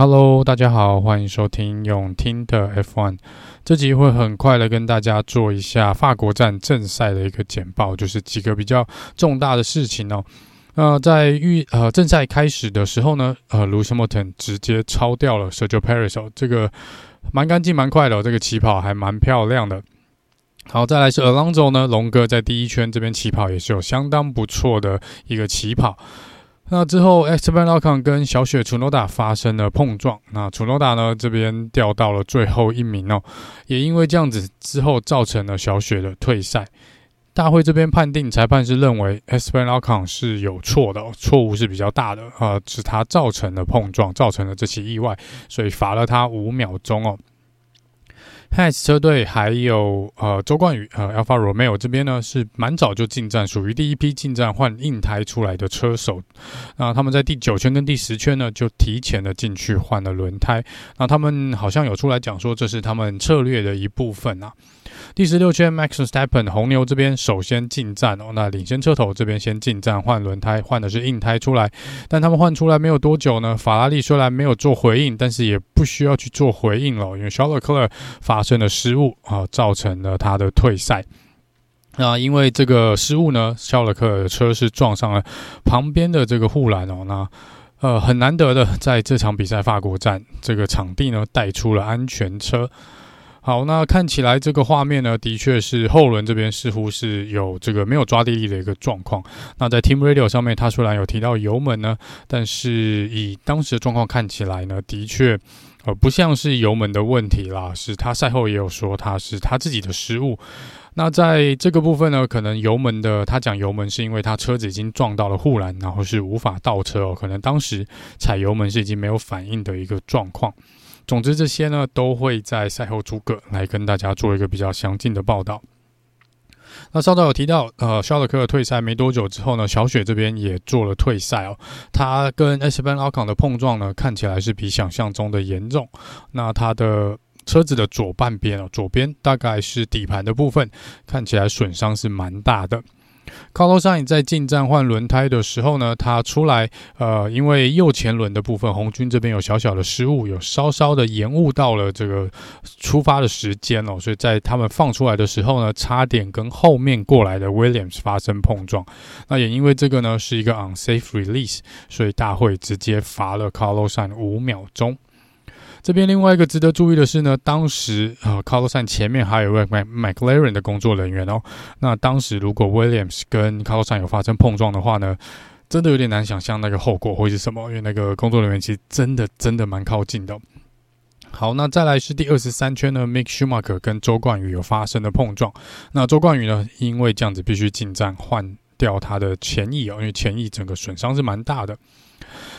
Hello，大家好，欢迎收听用听的 F1。这集会很快的跟大家做一下法国站正赛的一个简报，就是几个比较重大的事情哦。那、在预呃正赛开始的时候呢，呃，Lewis Hamilton 直接超掉了 Sergio Perez，哦，这个蛮干净蛮快的、哦，这个起跑还蛮漂亮的。好，再来是 Alonso 呢，龙哥在第一圈这边起跑也是有相当不错的一个起跑。那之后，Esteban Ocon 跟小雪 Tsunoda 发生了碰撞。那 Tsunoda 呢这边掉到了最后一名哦，也因为这样子之后造成了小雪的退赛。大会这边判定裁判是认为 Esteban Ocon 是有错的，错误是比较大的啊，是他造成了碰撞，造成了这起意外，所以罚了他五秒钟哦。Haas 车队还有呃周冠宇呃 Alfa Romeo 这边呢是蛮早就进站，属于第一批进站换硬胎出来的车手。那他们在第九圈跟第十圈呢就提前的进去换了轮胎。那他们好像有出来讲说这是他们策略的一部分啊。第十六圈，Max Verstappen 红牛这边首先进站哦，那领先车头这边先进站换轮胎，换的是硬胎出来，但他们换出来没有多久呢，法拉利虽然没有做回应，但是也不需要去做回应了，因为 Charles c l e r 发生了失误啊，造成了他的退赛。那因为这个失误呢，Charles Leclerc 的车是撞上了旁边的这个护栏哦，那呃很难得的在这场比赛法国站这个场地呢带出了安全车。好，那看起来这个画面呢，的确是后轮这边似乎是有这个没有抓地力的一个状况。那在 Team Radio 上面，他虽然有提到油门呢，但是以当时的状况看起来呢，的确呃不像是油门的问题啦，是他赛后也有说他是他自己的失误。那在这个部分呢，可能油门的他讲油门是因为他车子已经撞到了护栏，然后是无法倒车哦，可能当时踩油门是已经没有反应的一个状况。总之，这些呢都会在赛后诸葛来跟大家做一个比较详尽的报道。那稍早有提到，呃，肖勒克退赛没多久之后呢，小雪这边也做了退赛哦。他跟 Esteban Ocon 的碰撞呢，看起来是比想象中的严重。那他的车子的左半边哦，左边大概是底盘的部分，看起来损伤是蛮大的。Carlos s i n 在进站换轮胎的时候呢，他出来，呃，因为右前轮的部分，红军这边有小小的失误，有稍稍的延误到了这个出发的时间哦，所以在他们放出来的时候呢，差点跟后面过来的 Williams 发生碰撞。那也因为这个呢是一个 unsafe release，所以大会直接罚了 Carlos s i n 五秒钟。这边另外一个值得注意的是呢，当时呃，Carlos Sainz 前面还有一位 McLaren 的工作人员哦。那当时如果 Williams 跟 Carlson 有发生碰撞的话呢，真的有点难想象那个后果会是什么，因为那个工作人员其实真的真的蛮靠近的。好，那再来是第二十三圈呢，Mick Schumacher 跟周冠宇有发生的碰撞。那周冠宇呢，因为这样子必须进站换掉他的前翼哦，因为前翼整个损伤是蛮大的。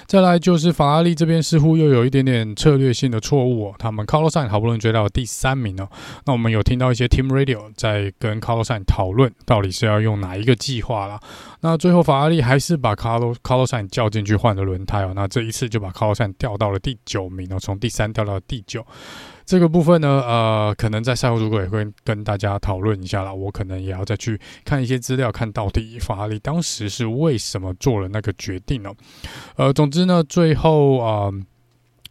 再来就是法拉利这边似乎又有一点点策略性的错误哦，他们 Carlos Sain 好不容易追到第三名哦，那我们有听到一些 Team Radio 在跟 Carlos Sain 讨论到底是要用哪一个计划啦。那最后法拉利还是把 Carlos Carlos Sain 叫进去换了轮胎哦，那这一次就把 Carlos Sainz 调到了第九名哦，从第三调到第九。这个部分呢，呃，可能在赛后如果也会跟大家讨论一下啦，我可能也要再去看一些资料，看到底法拉利当时是为什么做了那个决定哦。呃，总之呢，最后啊、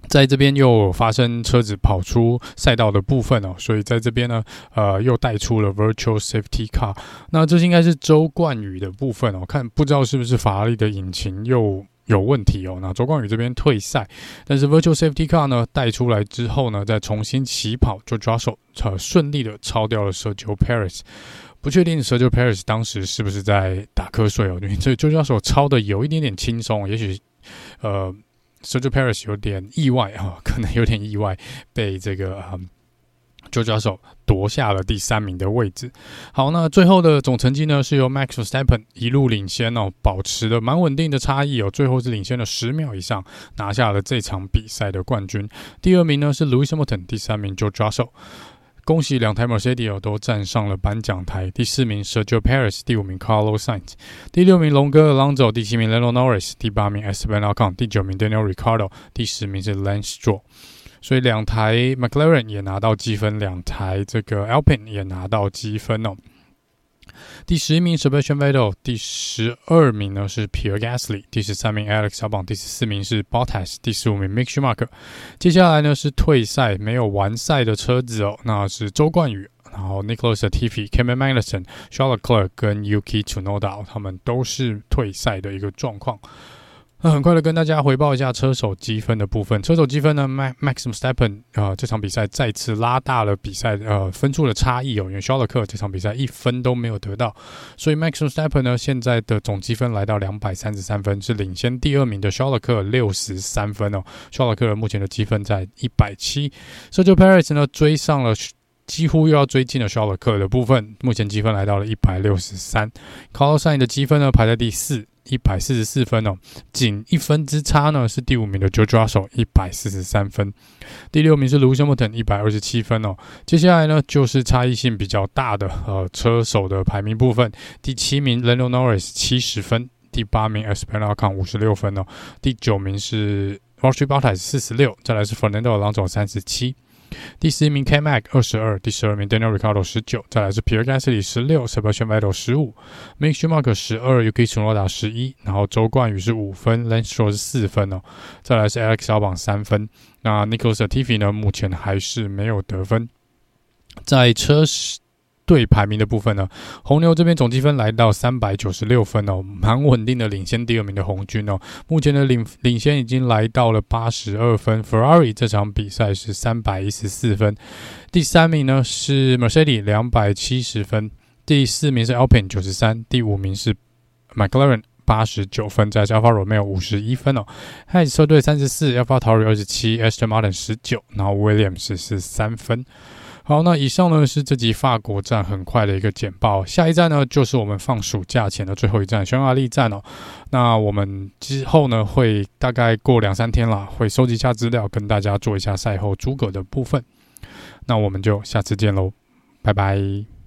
在这边又发生车子跑出赛道的部分哦，所以在这边呢，呃，又带出了 Virtual Safety Car。那这应该是周冠宇的部分哦，看不知道是不是法拉利的引擎又。有问题哦，那周冠宇这边退赛，但是 Virtual Safety Car 呢带出来之后呢，再重新起跑，就抓手呃顺利的超掉了 Sergio Perez。不确定 Sergio Perez 当时是不是在打瞌睡哦，因为这就抓手超的有一点点轻松，也许呃 Sergio Perez 有点意外啊、可能有点意外被这个。就抓手夺下了第三名的位置。好，那最后的总成绩呢，是由 Max Verstappen 一路领先哦，保持了蛮稳定的差异哦，最后是领先了十秒以上，拿下了这场比赛的冠军。第二名呢是 Lewis Hamilton，第三名 George Russell。恭喜两台 Mercedes 都站上了颁奖台。第四名 Sergio Perez，第五名 Carlos Sainz，第六名龙哥 Alonso，第七名 Lando Norris，第八名 Esteban Ocon，第九名 Daniel r i c a r d o 第十名是 Lance Stroll。所以两台 McLaren 也拿到积分，两台这个 Alpine 也拿到积分哦。第十一名 Sebastian Vettel，第十二名呢是 Pierre Gasly，第十三名 Alex Albon，第十四名是 Bottas，第十五名 Mick Schumacher。接下来呢是退赛没有完赛的车子哦，那是周冠宇，然后 Nicholas Latifi、Kevin Magnussen、Charles Leclerc 跟 Yuki Tsunoda，他们都是退赛的一个状况。那很快的跟大家回报一下车手积分的部分。车手积分呢，Max Verstappen 啊，这场比赛再次拉大了比赛呃分数的差异哦。因为肖勒克这场比赛一分都没有得到，所以 Max Verstappen 呢现在的总积分来到两百三十三分，是领先第二名的肖勒克六十三分哦。肖勒克目前的积分在一百七，Sergio Perez 呢追上了，几乎又要追进了肖勒克的部分，目前积分来到了一百六十三。Carlos Sainz 的积分呢排在第四。一百四十四分哦，仅一分之差呢，是第五名的 George Russell 一百四十三分，第六名是 Lewis Hamilton 一百二十七分哦。接下来呢，就是差异性比较大的呃车手的排名部分，第七名 Lando Norris 七十分，第八名 Esteban Ocon 五十六分哦，第九名是 Valtteri Bottas 四十六，再来是 Fernando Alonso 三十七。第十一名 K Mac 二十二，第十二名 Daniel Ricardo 十九，再来是 Pierre Gasly 十六，Sebastian Vettel 十五，Mick Schumacher 十二，Yuki Tsunoda 十一，然后周冠宇是五分，Lance Stroll 是四分哦，再来是 Alex Albon 三分，那 Nicholas Latifi 呢，目前还是没有得分，在车队排名的部分呢，红牛这边总积分来到三百九十六分哦，蛮稳定的领先第二名的红军哦。目前的领领先已经来到了八十二分，Ferrari 这场比赛是三百一十四分。第三名呢是 Mercedes 两百七十分，第四名是 Alpine 九十三，第五名是 McLaren 八十九分，再加 Alfa Romeo 五十一分哦。Haas 车队三十四，Alpha t o r i 二十七，Aston Martin 十九，然后 Williams 是三分。好，那以上呢是这集法国站很快的一个简报。下一站呢就是我们放暑假前的最后一站匈牙利站哦。那我们之后呢会大概过两三天啦，会收集一下资料，跟大家做一下赛后诸葛的部分。那我们就下次见喽，拜拜。